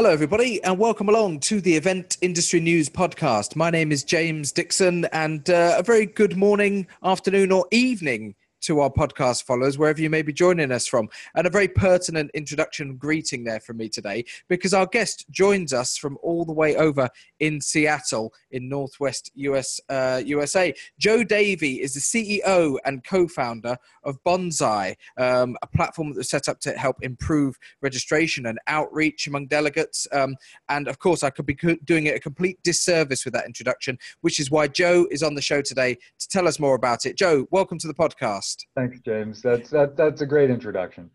Hello, everybody, and welcome along to the Event Industry News Podcast. My name is James Dixon, and uh, a very good morning, afternoon, or evening to our podcast followers, wherever you may be joining us from. And a very pertinent introduction greeting there from me today, because our guest joins us from all the way over in Seattle in Northwest US, uh, USA. Joe Davy is the CEO and co founder of Banzai, um, a platform that was set up to help improve registration and outreach among delegates. Um, and of course, I could be doing it a complete disservice with that introduction, which is why Joe is on the show today to tell us more about it. Joe, welcome to the podcast podcast. Thanks, James. That's that, that's a great introduction.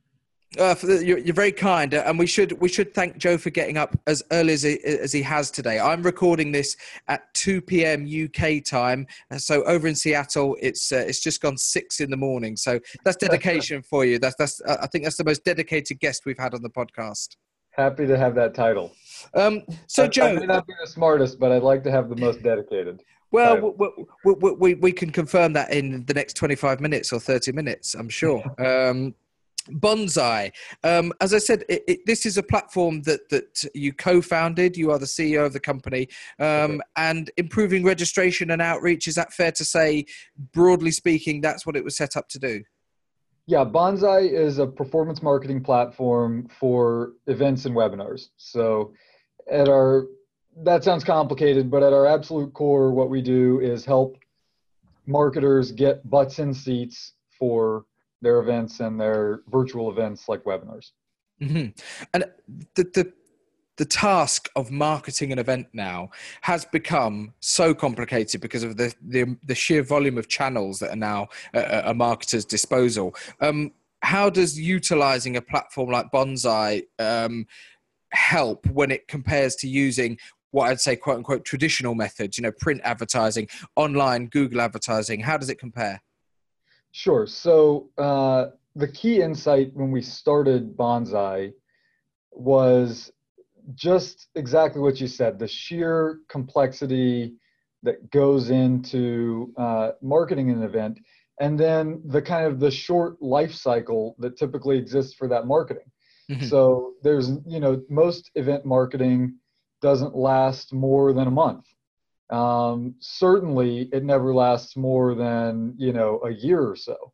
Uh, the, you're, you're, very kind, uh, and we should we should thank Joe for getting up as early as he, as he has today. I'm recording this at 2 p.m. UK time, uh, so over in Seattle, it's uh, it's just gone six in the morning. So that's dedication for you. That's that's uh, I think that's the most dedicated guest we've had on the podcast. Happy to have that title. Um, so I, Joe, I may not be the smartest, but I'd like to have the most dedicated. Well, we, we, we, we, can confirm that in the next 25 minutes or 30 minutes, I'm sure. um, Banzai. Um, as I said, it, it, this is a platform that, that you co founded. You are the CEO of the company. Um, okay. And improving registration and outreach, is that fair to say, broadly speaking, that's what it was set up to do? Yeah, Banzai is a performance marketing platform for events and webinars. So, at our that sounds complicated, but at our absolute core, what we do is help marketers get butts in seats for their events and their virtual events like webinars. Mm-hmm. And the, the the task of marketing an event now has become so complicated because of the the, the sheer volume of channels that are now at a marketer's disposal. Um, how does utilizing a platform like Banzai um, help when it compares to using what I'd say, quote unquote, traditional methods, you know, print advertising, online, Google advertising? How does it compare? Sure. So uh, the key insight when we started Banzai was just exactly what you said the sheer complexity that goes into uh, marketing an event and then the kind of the short life cycle that typically exists for that marketing mm-hmm. so there's you know most event marketing doesn't last more than a month. Um, certainly, it never lasts more than you know a year or so.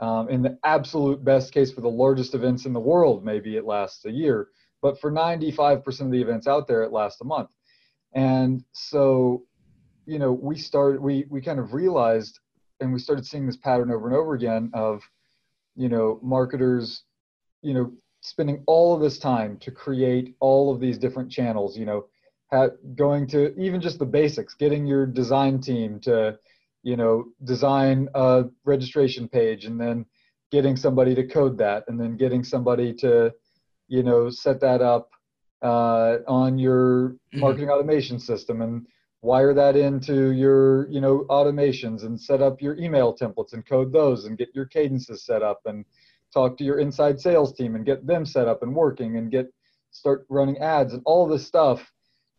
Um, in the absolute best case for the largest events in the world, maybe it lasts a year. But for 95% of the events out there, it lasts a month. And so, you know, we started, we we kind of realized, and we started seeing this pattern over and over again of, you know, marketers, you know, spending all of this time to create all of these different channels you know going to even just the basics getting your design team to you know design a registration page and then getting somebody to code that and then getting somebody to you know set that up uh, on your mm-hmm. marketing mm-hmm. automation system and wire that into your you know automations and set up your email templates and code those and get your cadences set up and talk to your inside sales team and get them set up and working and get start running ads and all this stuff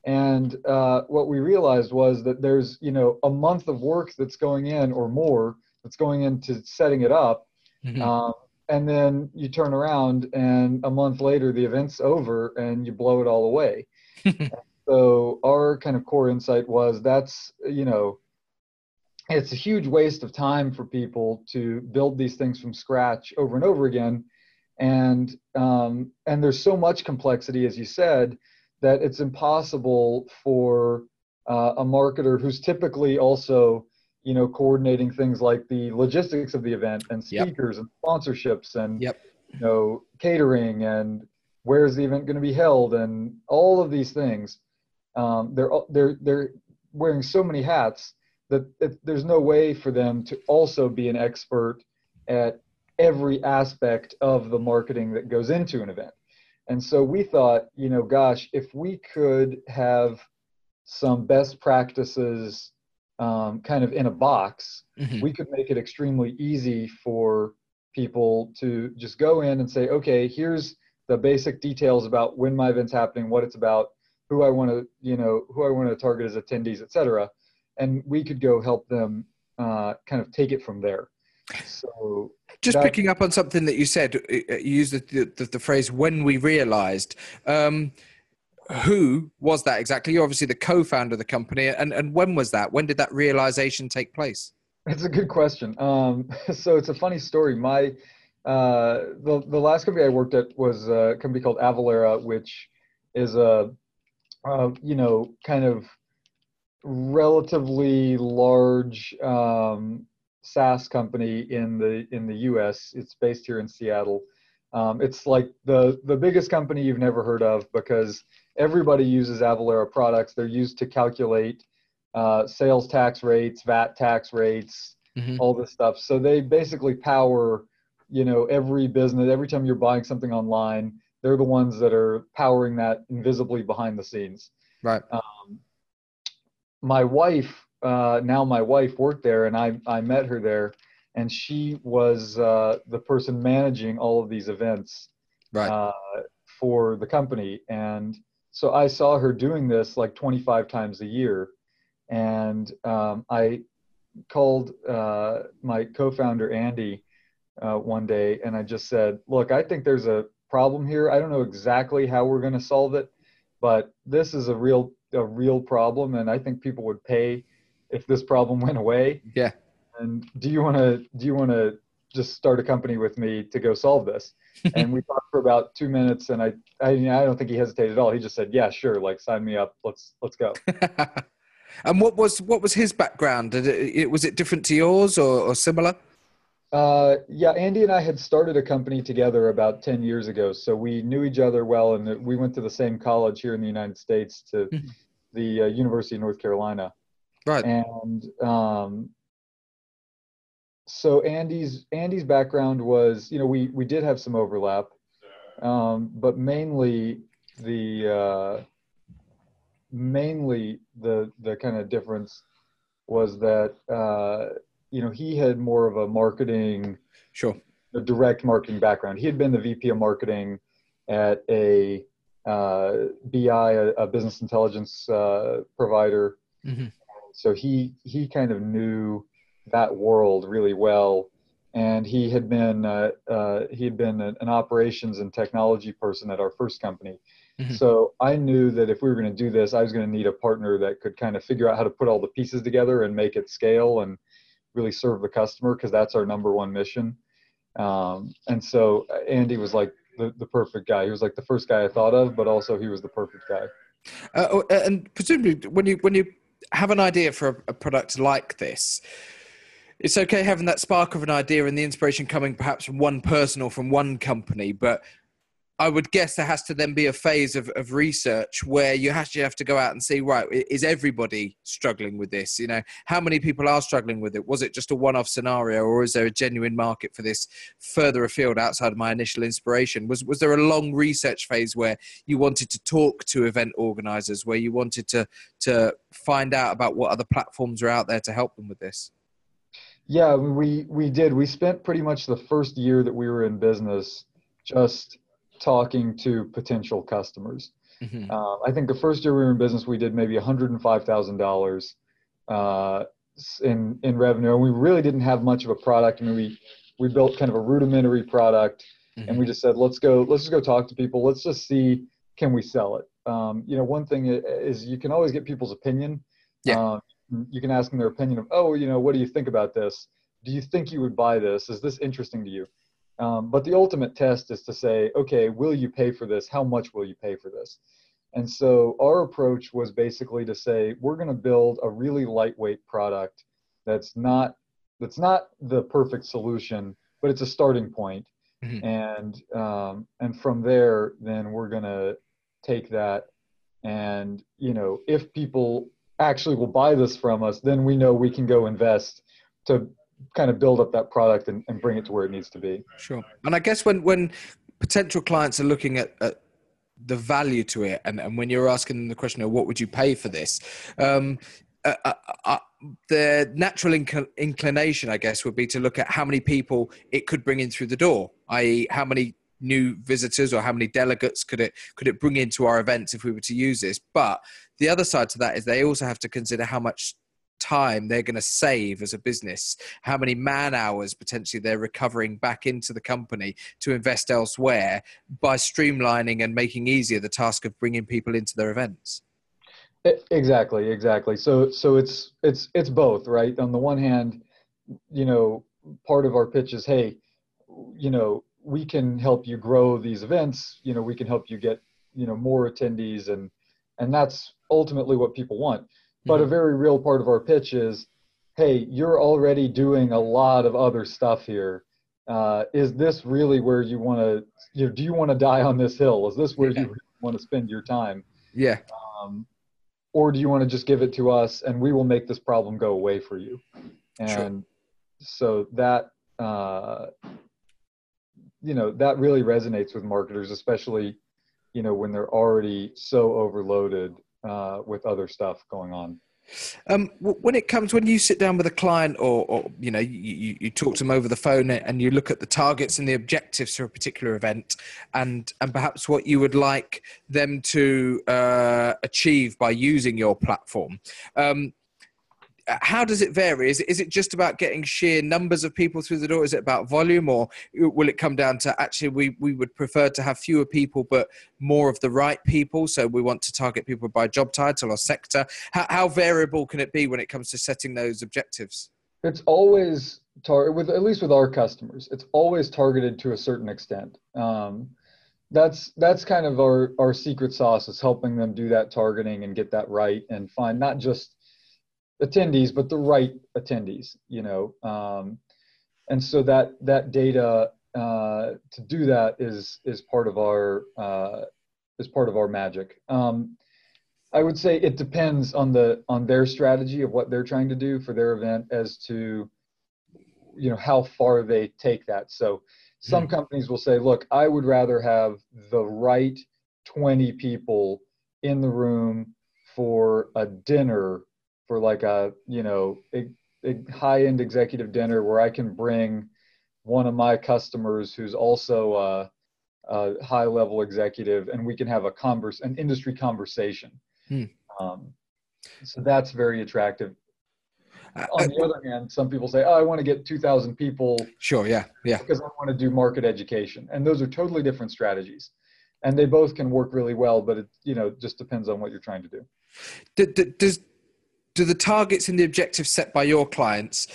and uh, what we realized was that there's you know a month of work that's going in or more that's going into setting it up mm-hmm. um, and then you turn around and a month later the event's over and you blow it all away so our kind of core insight was that's you know it's a huge waste of time for people to build these things from scratch over and over again and um, and there's so much complexity as you said that it's impossible for uh, a marketer who's typically also you know coordinating things like the logistics of the event and speakers yep. and sponsorships and yep. you know catering and where's the event going to be held and all of these things um, they're they're they're wearing so many hats that it, there's no way for them to also be an expert at every aspect of the marketing that goes into an event. And so we thought, you know, gosh, if we could have some best practices um, kind of in a box, mm-hmm. we could make it extremely easy for people to just go in and say, okay, here's the basic details about when my event's happening, what it's about, who I want to, you know, who I want to target as attendees, et cetera and we could go help them uh, kind of take it from there. So just that, picking up on something that you said, uh, uh, you used the, the, the phrase "when we realized." Um, who was that exactly? You're obviously the co-founder of the company, and and when was that? When did that realization take place? That's a good question. Um, so it's a funny story. My uh, the the last company I worked at was a company called Avalara, which is a uh, you know kind of relatively large um, SaaS company in the in the U.S. It's based here in Seattle. Um, it's like the the biggest company you've never heard of because everybody uses Avalara products. They're used to calculate uh, sales tax rates, VAT tax rates, mm-hmm. all this stuff. So they basically power, you know, every business. Every time you're buying something online, they're the ones that are powering that invisibly behind the scenes. Right. Um, my wife, uh, now my wife worked there, and I I met her there, and she was uh, the person managing all of these events. Right. Uh, for the company and so I saw her doing this like 25 times a year, and um, I called uh, my co-founder Andy uh, one day, and I just said, "Look, I think there's a problem here. I don't know exactly how we're going to solve it, but this is a real a real problem, and I think people would pay if this problem went away." Yeah. And do you want to do you want to just start a company with me to go solve this? and we talked for about two minutes, and I, I, I don't think he hesitated at all. He just said, "Yeah, sure, like sign me up. Let's let's go." and what was what was his background? It, was it different to yours or, or similar? Uh, yeah, Andy and I had started a company together about ten years ago, so we knew each other well, and we went to the same college here in the United States, to mm-hmm. the uh, University of North Carolina. Right. And um, so Andy's Andy's background was, you know, we we did have some overlap, um, but mainly the uh, mainly the the kind of difference was that uh, you know he had more of a marketing, sure, a direct marketing background. He had been the VP of marketing at a uh, BI, a, a, business intelligence uh, provider. Mm-hmm. So he he kind of knew that world really well. And he had been uh, uh, he had been an operations and technology person at our first company. Mm-hmm. So I knew that if we were going to do this, I was going to need a partner that could kind of figure out how to put all the pieces together and make it scale and really serve the customer because that's our number one mission. Um, and so uh, Andy was like the, the perfect guy. He was like the first guy I thought of, but also he was the perfect guy. Uh, oh, and presumably, when you when you have an idea for a, a product like this, it's okay having that spark of an idea and the inspiration coming perhaps from one person or from one company, but I would guess there has to then be a phase of, of research where you actually have to go out and see, right, is everybody struggling with this? You know, how many people are struggling with it? Was it just a one off scenario or is there a genuine market for this further afield outside of my initial inspiration? Was, was there a long research phase where you wanted to talk to event organizers, where you wanted to, to find out about what other platforms are out there to help them with this? Yeah, we we did. We spent pretty much the first year that we were in business just talking to potential customers. Mm-hmm. Uh, I think the first year we were in business, we did maybe one hundred and five thousand uh, dollars in in revenue, and we really didn't have much of a product. I mean, we we built kind of a rudimentary product, mm-hmm. and we just said, let's go, let's just go talk to people. Let's just see can we sell it. Um, you know, one thing is you can always get people's opinion. Yeah. Um, you can ask them their opinion of, oh, you know, what do you think about this? Do you think you would buy this? Is this interesting to you? Um, but the ultimate test is to say, okay, will you pay for this? How much will you pay for this? And so our approach was basically to say, we're going to build a really lightweight product that's not that's not the perfect solution, but it's a starting point. Mm-hmm. And um, and from there, then we're going to take that and you know if people actually will buy this from us, then we know we can go invest to kind of build up that product and, and bring it to where it needs to be. Sure. And I guess when when potential clients are looking at, at the value to it, and, and when you're asking them the question of what would you pay for this, um, uh, uh, uh, the natural inc- inclination, I guess, would be to look at how many people it could bring in through the door, i.e., how many new visitors or how many delegates could it could it bring into our events if we were to use this but the other side to that is they also have to consider how much time they're going to save as a business, how many man hours potentially they're recovering back into the company to invest elsewhere by streamlining and making easier the task of bringing people into their events. Exactly, exactly. So so it's it's it's both, right? On the one hand, you know, part of our pitch is, hey, you know, we can help you grow these events. You know, we can help you get you know more attendees, and and that's ultimately what people want. But mm-hmm. a very real part of our pitch is, hey, you're already doing a lot of other stuff here. Uh, is this really where you want to? You know, do you want to die on this hill? Is this where yeah. you want to spend your time? Yeah. Um, or do you want to just give it to us and we will make this problem go away for you and sure. so that uh, you know that really resonates with marketers especially you know when they're already so overloaded uh, with other stuff going on. Um, when it comes when you sit down with a client or, or you know you, you, talk to them over the phone and you look at the targets and the objectives for a particular event and and perhaps what you would like them to uh, achieve by using your platform um, how does it vary? Is it, just about getting sheer numbers of people through the door? Is it about volume, or will it come down to actually we, we would prefer to have fewer people but more of the right people? So we want to target people by job title or sector. How, how variable can it be when it comes to setting those objectives? It's always tar- with at least with our customers. It's always targeted to a certain extent. Um, that's that's kind of our our secret sauce is helping them do that targeting and get that right and find not just attendees, but the right attendees, you know. Um, and so that that data uh, to do that is is part of our uh, is part of our magic. Um, I would say it depends on the on their strategy of what they're trying to do for their event as to you know how far they take that. So some mm-hmm. companies will say, look, I would rather have the right 20 people in the room for a dinner for like a you know a, a high end executive dinner where I can bring one of my customers who's also a, a high level executive and we can have a converse an industry conversation. Hmm. Um, so that's very attractive. Uh, On the other hand, some people say, "Oh, I want to get 2,000 people." Sure, yeah, yeah. Because I want to do market education, and those are totally different strategies, and they both can work really well. But it, you know, just depends on what you're trying to do. Does do the targets and the objectives set by your clients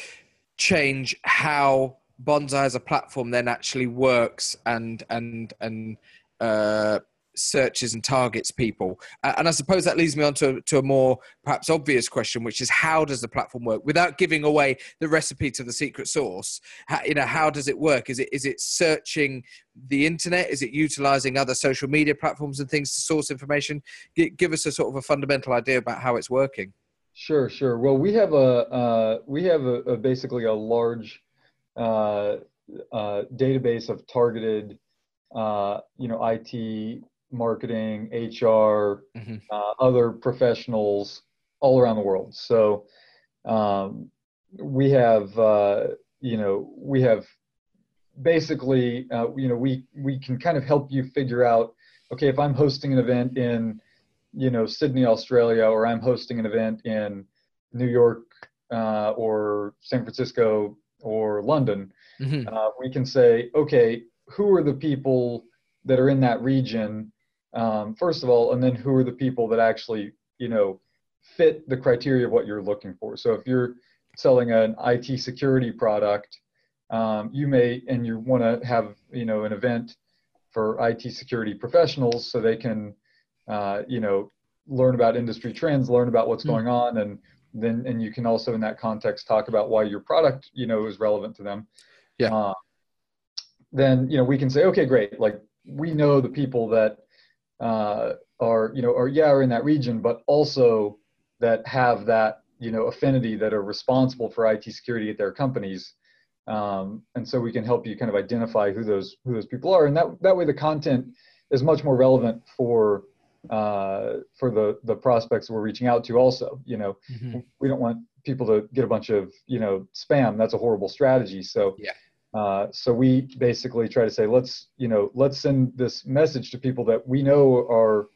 change how Banzai as a platform then actually works and and and uh, searches and targets people? And i suppose that leads me on to, to a more perhaps obvious question which is how does the platform work? Without giving away the recipe to the secret sauce how, you know how does it work? Is it is it searching the internet? Is it utilizing other social media platforms and things to source information? Give us a sort of a fundamental idea about how it's working Sure, sure. Well, we have a uh, we have a, a, basically a large uh, uh, database of targeted, uh, you know, IT, marketing, HR, mm-hmm. Uh, other professionals all around the world. So um, we have, uh, you know, we have basically, you know, we we can kind of help you figure out, okay, if I'm hosting an event in you know Sydney, Australia, or I'm hosting an event in New York uh, or San Francisco or London, mm-hmm. uh, we can say, okay, who are the people that are in that region, um, first of all, and then who are the people that actually, you know, fit the criteria of what you're looking for. So if you're selling an IT security product, um, you may, and you want to have, you know, an event for IT security professionals so they can uh, you know, learn about industry trends, learn about what's mm-hmm. going on, and then and you can also in that context talk about why your product, you know, is relevant to them. Yeah. Uh, then you know we can say, okay, great. Like we know the people that uh, are you know are yeah are in that region, but also that have that you know affinity that are responsible for IT security at their companies. Um, and so we can help you kind of identify who those who those people are, and that that way the content is much more relevant for uh, for the the prospects we're reaching out to. Also, you know, mm-hmm. we don't want people to get a bunch of you know spam. That's a horrible strategy. So yeah. Uh, so we basically try to say let's you know let's send this message to people that we know are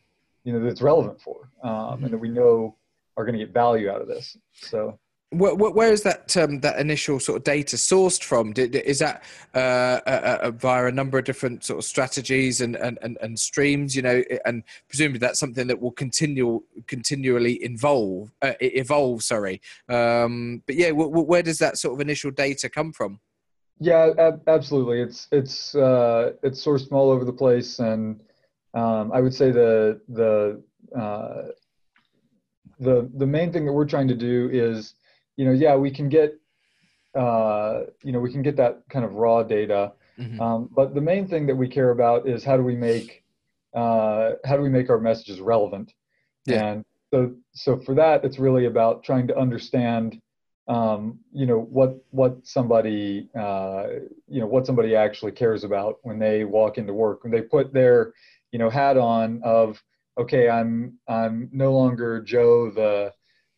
you know that's relevant for um, mm-hmm. and that we know are going to get value out of this. So where, where is that um, that initial sort of data sourced from? Is that uh, uh, via a number of different sort of strategies and, and, and, and, streams? You know, and presumably that's something that will continue continually evolve. Uh, evolve, sorry. Um, but yeah, where does that sort of initial data come from? Yeah, ab- absolutely. It's it's uh, it's sourced from all over the place, and um, I would say the the uh, the the main thing that we're trying to do is you know, yeah, we can get, uh, you know, we can get that kind of raw data. Mm-hmm. Um, but the main thing that we care about is how do we make, uh, how do we make our messages relevant? Yeah. And so, so for that, it's really about trying to understand, um, you know, what what somebody, uh, you know, what somebody actually cares about when they walk into work, when they put their, you know, hat on of, okay, I'm I'm no longer Joe the,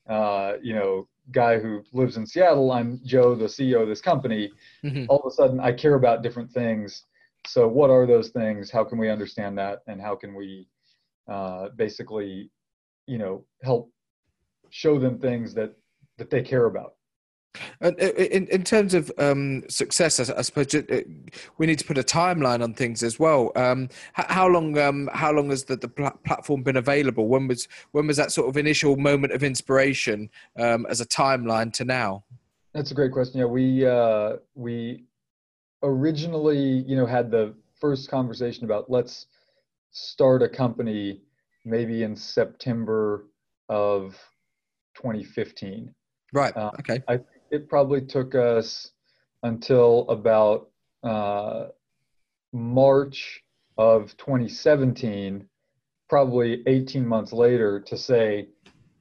uh, you know, guy who lives in Seattle. I'm Joe, the CEO of this company. Mm-hmm. All of a sudden, I care about different things. So, what are those things? How can we understand that? And how can we uh, basically, you know, help show them things that that they care about? And uh, in, in terms of um, success, I, I, suppose uh, we need to put a timeline on things as well. Um, how long um, how long has the, the platform been available? When was when was that sort of initial moment of inspiration um, as a timeline to now? That's a great question. Yeah, we uh, we originally you know had the first conversation about let's start a company maybe in September of 2015. Right. Uh, okay. I it probably took us until about uh, March of 2017, probably 18 months later, to say,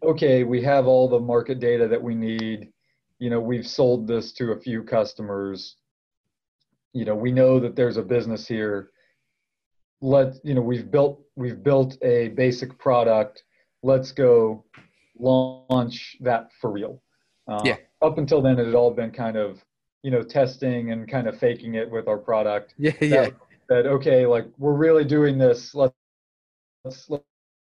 okay, we have all the market data that we need. You know, we've sold this to a few customers. You know, we know that there's a business here. Let you know we've built we've built a basic product. Let's go launch that for real. Uh, yeah. up until then it had all been kind of you know testing and kind of faking it with our product. Yeah yeah. that okay like we're really doing this. Let's let's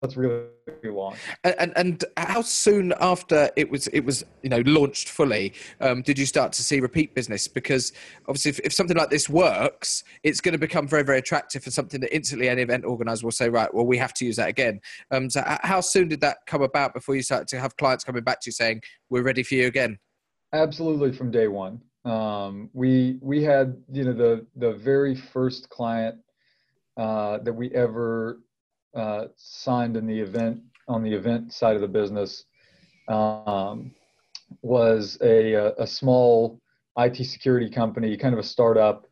let's really launch and, and, and how soon after it was it was you know launched fully um, did you start to see repeat business? Because obviously if, if something like this works it's going to become very very attractive for something that instantly any event organizer will say right well we have to use that again. Um, so how soon did that come about before you started to have clients coming back to you saying we're ready for you again Absolutely, from day one. Um, we we had you know the the very first client uh, that we ever uh, signed in the event on the event side of the business um, was a, a small IT security company, kind of a startup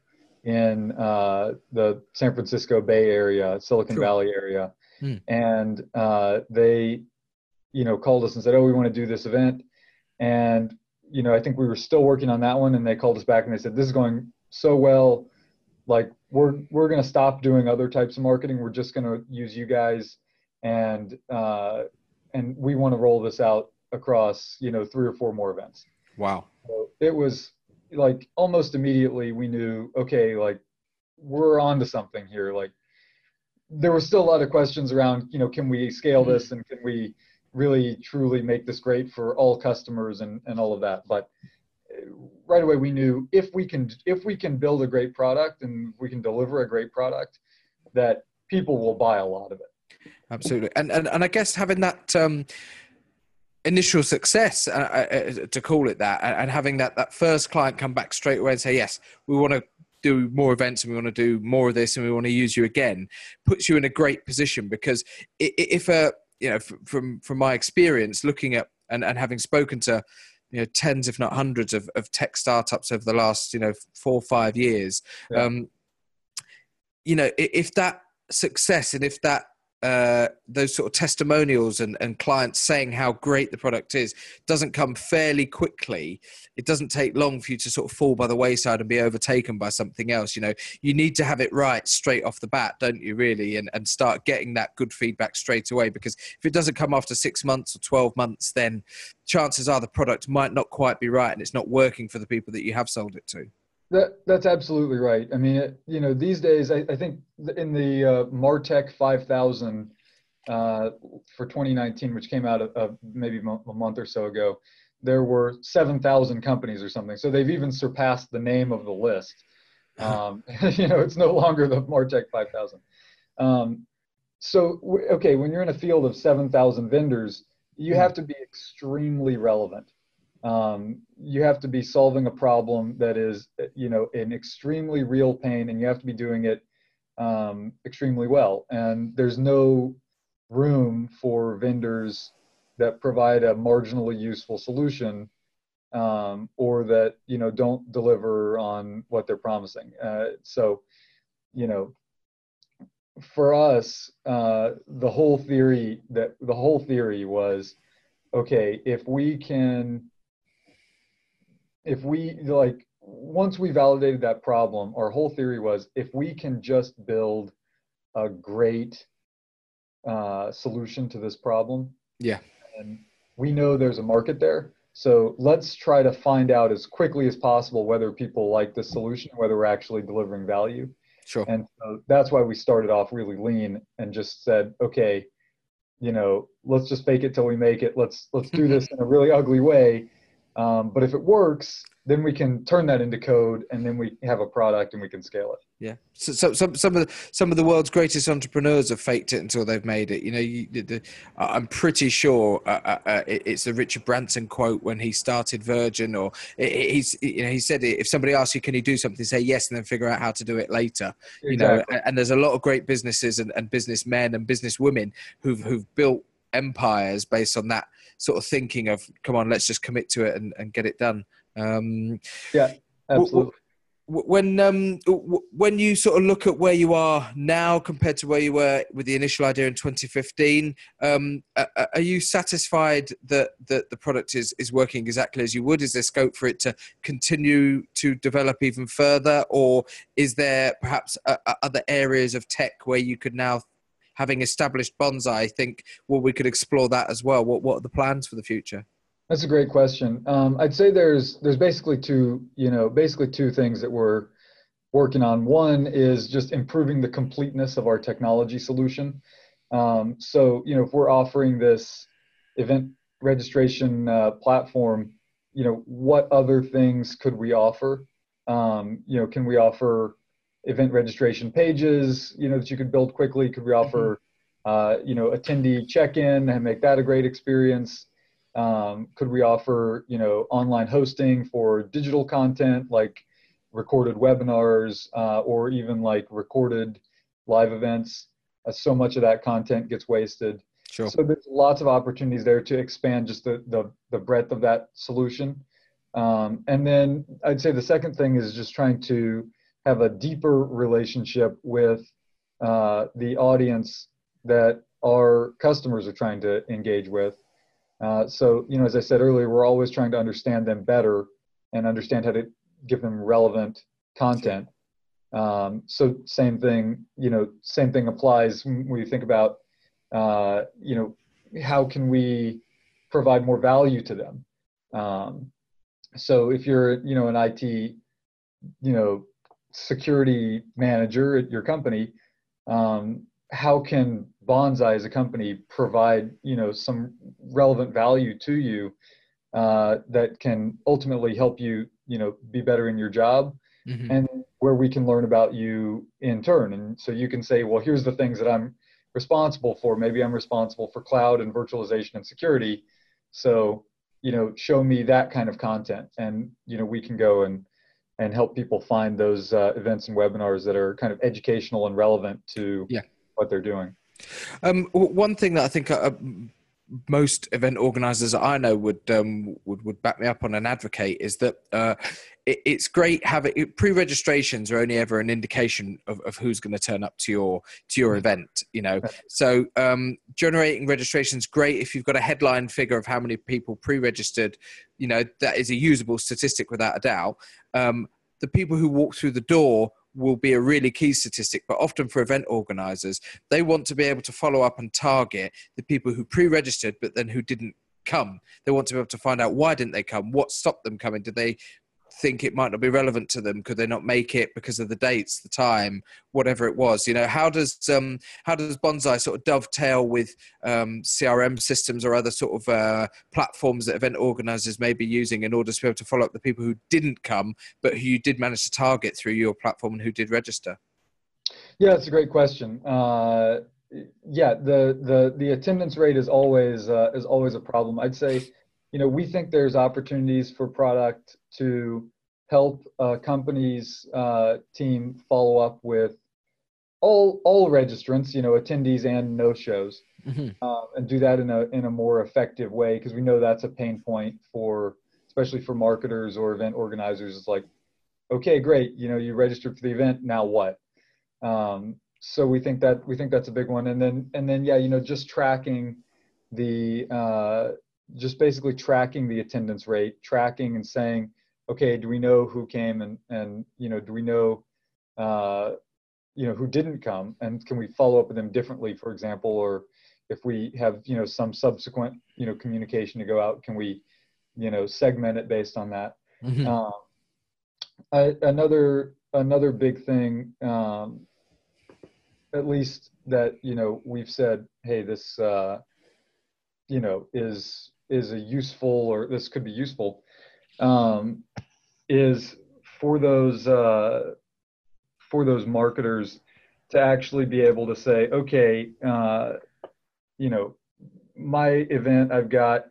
in uh, the San Francisco Bay Area, Silicon sure. Valley area, hmm. and uh, they, you know, called us and said, "Oh, we want to do this event," and you know, I think we were still working on that one, and they called us back and they said, "This is going so well, like we're we're going to stop doing other types of marketing. We're just going to use you guys, and uh, and we want to roll this out across, you know, three or four more events." Wow. So it was like almost immediately we knew, okay, like we're on to something here. Like there was still a lot of questions around, you know, can we scale mm-hmm. this and can we really truly make this great for all customers and, and all of that. But right away we knew if we can if we can build a great product and we can deliver a great product, that people will buy a lot of it. Absolutely, and and, and I guess having that. Um, initial success uh, uh, uh to call it that and having that that first client come back straight away and say yes we want to do more events and we want to do more of this and we want to use you again puts you in a great position because if a you know, from from my experience, looking at and, and having spoken to you know tens if not hundreds of, of tech startups over the last you know four or five years yeah. um, you know if that success and if that uh, those sort of testimonials and, and clients saying how great the product is doesn't come fairly quickly. It doesn't take long for you to sort of fall by the wayside and be overtaken by something else you know. You need to have it right straight off the bat don't you really and, and start getting that good feedback straight away because if it doesn't come after six months or 12 months then chances are the product might not quite be right and it's not working for the people that you have sold it to that that's absolutely right. I mean, it, you know, these days, I, I think in the uh, Martech 5000 uh, for 2019, which came out of, maybe a month or so ago, there were 7,000 companies or something. So they've even surpassed the name of the list. Um, you know, it's no longer the Martech 5000. Um, so, okay, when you're in a field of 7,000 vendors, you have to be extremely relevant. Um, you have to be solving a problem that is, you know, an extremely real pain, and you have to be doing it um, extremely well. And there's no room for vendors that provide a marginally useful solution um, or that you know don't deliver on what they're promising. Uh, so, you know, for us, uh, the whole theory that the whole theory was, okay, if we can, if we like once we validated that problem, our whole theory was if we can just build a great uh, solution to this problem, yeah, and we know there's a market there so let's try to find out as quickly as possible whether people like the solution, whether we're actually delivering value. Sure. And so that's why we started off really lean and just said, okay, you know, let's just fake it till we make it. Let's let's do this in a really ugly way. Um, but if it works, then we can turn that into code and then we have a product and we can scale it. Yeah. So, so some some of the some of the world's greatest entrepreneurs have faked it until they've made it. You know you, the, i'm pretty sure uh, uh, uh it's the richard branson quote when he started virgin or he's you know he said if somebody asks you can you do something? say yes and then figure out how to do it later. Exactly. you know and there's a lot of great businesses and, and businessmen and businesswomen who've who've built empires based on that sort of thinking of come on let's just commit to it and, and get it done um, yeah, absolutely. When um, when you sort of look at where you are now compared to where you were with the initial idea in 2015, um, are you satisfied that, that the product is, is working exactly as you would? Is there scope for it to continue to develop even further, or is there perhaps other areas of tech where you could now having established Banzai I think well we could explore that as well what what are the plans for the future that's a great question. Um, I'd say there's there's basically two you know basically two things that we're working on. One is just improving the completeness of our technology solution. Um, so you know if we're offering this event registration uh, platform, you know what other things could we offer? Um, you know can we offer event registration pages you know that you could build quickly? Could we offer mm-hmm. uh, you know attendee check-in and make that a great experience? Um, could we offer, you know, online hosting for digital content like recorded webinars uh, or even like recorded live events? Uh, so much of that content gets wasted. Sure. So there's lots of opportunities there to expand just the the, the breadth of that solution. Um, and then I'd say the second thing is just trying to have a deeper relationship with uh, the audience that our customers are trying to engage with. Uh, so, you know, as I said earlier, we're always trying to understand them better and understand how to give them relevant content. Um, so, same thing, you know, same thing applies when you think about, uh, you know, how can we provide more value to them? Um, so, if you're, you know, an IT, you know, security manager at your company, um, how can Banzai as a company provide you know some relevant value to you uh, that can ultimately help you you know be better in your job mm-hmm. and where we can learn about you in turn? And so you can say well here's the things that i'm responsible for. Maybe i'm responsible for cloud and virtualization and security. So you know show me that kind of content. And you know we can go and and help people find those uh, events and webinars that are kind of educational and relevant to yeah what they're doing. Um, one thing that I think uh, most event organizers I know would um, would would back me up on and advocate is that uh, it, it's great having pre-registrations are only ever an indication of, of who's going to turn up to your to your event. You know, so um, generating registrations great if you've got a headline figure of how many people pre-registered. You know, that is a usable statistic without a doubt. Um, the people who walk through the door will be a really key statistic, but often for event organizers, they want to be able to follow up and target the people who pre registered but then who didn't come. They want to be able to find out why didn't they come? What stopped them coming? Did they think it might not be relevant to them? Could they not make it because of the dates, the time, whatever it was? You know, how does um, how does Banzai sort of dovetail with um, CRM systems or other sort of uh, platforms that event organisers may be using in order to be able to follow up the people who didn't come but who you did manage to target through your platform and who did register? Yeah, it's a great question. Uh, yeah, the the the attendance rate is always uh, is always a problem. I'd say, you know, we think there's opportunities for product to help a company's uh, team follow up with all all registrants, you know, attendees and no shows, mm-hmm. uh, and do that in a in a more effective way because we know that's a pain point for especially for marketers or event organizers. It's like, okay, great, you know, you registered for the event, now what? Um, so we think that we think that's a big one and then and then yeah you know just tracking the uh, just basically tracking the attendance rate tracking and saying okay do we know who came and and you know do we know uh, you know who didn't come and can we follow up with them differently for example or if we have you know some subsequent you know communication to go out can we you know segment it based on that mm-hmm. um, I, another another big thing um, at least that you know we've said hey this uh, you know is is a useful or this could be useful um, is for those uh, for those marketers to actually be able to say okay uh, you know my event i've got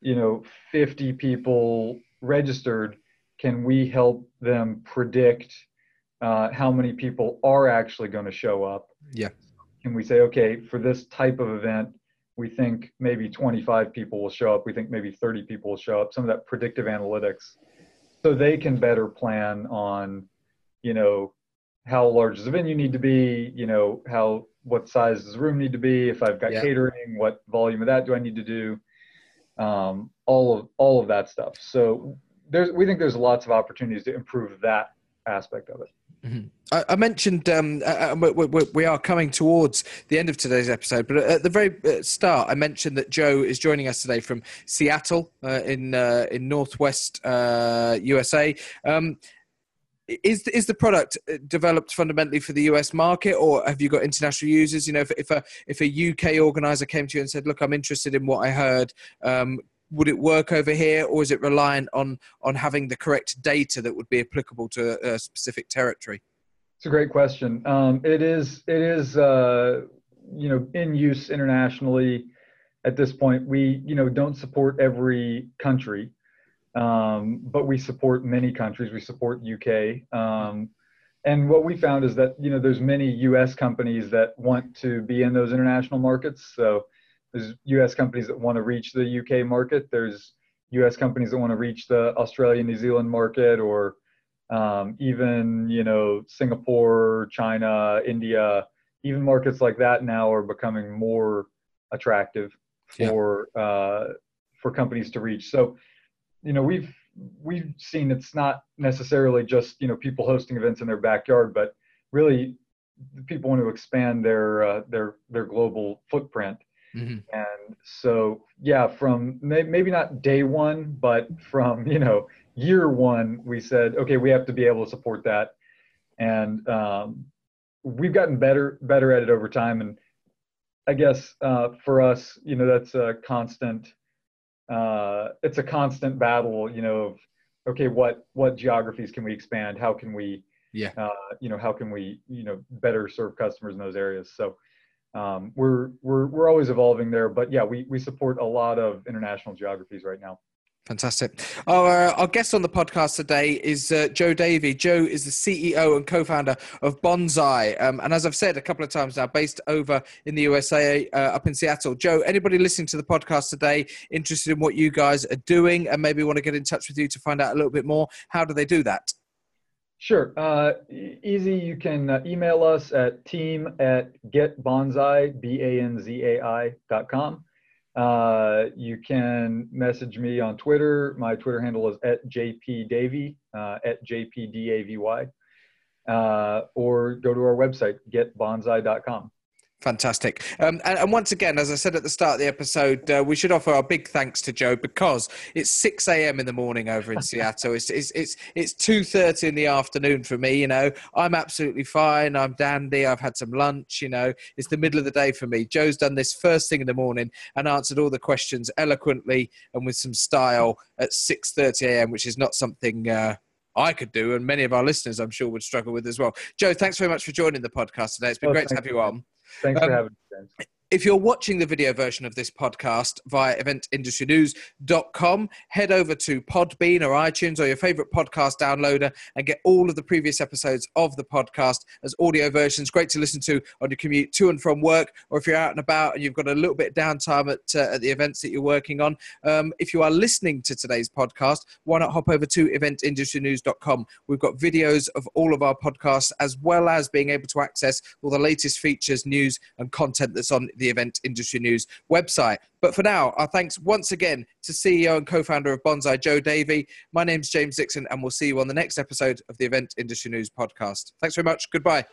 you know 50 people registered can we help them predict uh, how many people are actually going to show up. Yeah. And we say, okay, for this type of event, we think maybe 25 people will show up. We think maybe 30 people will show up. Some of that predictive analytics, so they can better plan on, you know, how large does the venue need to be? You know, how what size does the room need to be? If I've got yeah. catering, what volume of that do I need to do? Um, all of all of that stuff. So there's we think there's lots of opportunities to improve that aspect of it. Mm-hmm. I, I, mentioned um, uh, uh we, we, we, are coming towards the end of today's episode, but at the very uh, start, I mentioned that Joe is joining us today from Seattle uh, in uh, in northwest uh, USA. Um, is is the product developed fundamentally for the US market, or have you got international users? You know, if, if a if a UK organizer came to you and said, "Look, I'm interested in what I heard," um, would it work over here or is it reliant on on having the correct data that would be applicable to a, a specific territory? It's a great question. Um, it is it is uh, you know in use internationally at this point. We you know don't support every country um, but we support many countries. We support uk um, and what we found is that you know there's many us companies that want to be in those international markets. So there's U.S. companies that want to reach the U.K. market. There's U.S. companies that want to reach the Australia, New Zealand market, or um, even you know Singapore, China, India. Even markets like that now are becoming more attractive for yeah. uh, for companies to reach. So, you know, we've we've seen it's not necessarily just you know people hosting events in their backyard, but really people want to expand their uh, their their global footprint Mm-hmm. And so, yeah, from may, maybe not day one, but from, you know, year one, we said, okay, we have to be able to support that. And um, we've gotten better, better at it over time. And I guess uh, for us, you know, that's a constant, uh, it's a constant battle, you know, of, okay, what, what geographies can we expand? How can we, yeah, uh, you know, how can we, you know, better serve customers in those areas? So, um, we're we're we're always evolving there. But yeah, we we support a lot of international geographies right now. Fantastic. Our, uh, our guest on the podcast today is uh, Joe Davy. Joe is the CEO and co founder of Banzai. Um, and as I've said a couple of times now, based over in the USA, uh, up in Seattle. Joe, anybody listening to the podcast today interested in what you guys are doing and maybe want to get in touch with you to find out a little bit more, how do they do that? Sure. Uh, easy. You can uh, email us at team at getbanzai, B-A-N-Z-A-I dot com. Uh, you can message me on Twitter. My Twitter handle is at jpdavy, uh, at jpdavy, uh, or go to our website, getbanzai.com. Fantastic. Um, and, and, once again, as I said at the start of the episode, uh, we should offer our big thanks to Joe because it's 6 a.m. in the morning over in Seattle. It's it's it's it's 2:30 in the afternoon for me. You know, I'm absolutely fine. I'm dandy. I've had some lunch. You know, it's the middle of the day for me. Joe's done this first thing in the morning and answered all the questions eloquently and with some style at 6:30 a.m., which is not something. Uh, I could do, and many of our listeners, I'm sure, would struggle with as well. Joe, thanks very much for joining the podcast today. It's been oh, great to have you on. Thanks um, for having me. James if you're watching the video version of this podcast via eventindustrynews.com, head over to Podbean or iTunes or your favorite podcast downloader and get all of the previous episodes of the podcast as audio versions. Great to listen to on your commute to and from work, or if you're out and about and you've got a little bit of downtime at, uh, at the events that you're working on. Um, if you are listening to today's podcast, why not hop over to eventindustrynews.com? We've got videos of all of our podcasts as well as being able to access all the latest features, news, and content that's on the Event Industry News website. But for now, our thanks once again to CEO and co founder of Banzai, Joe Davy. My name's James Dixon, and we'll see you on the next episode of the Event Industry News podcast. Thanks very much. Goodbye.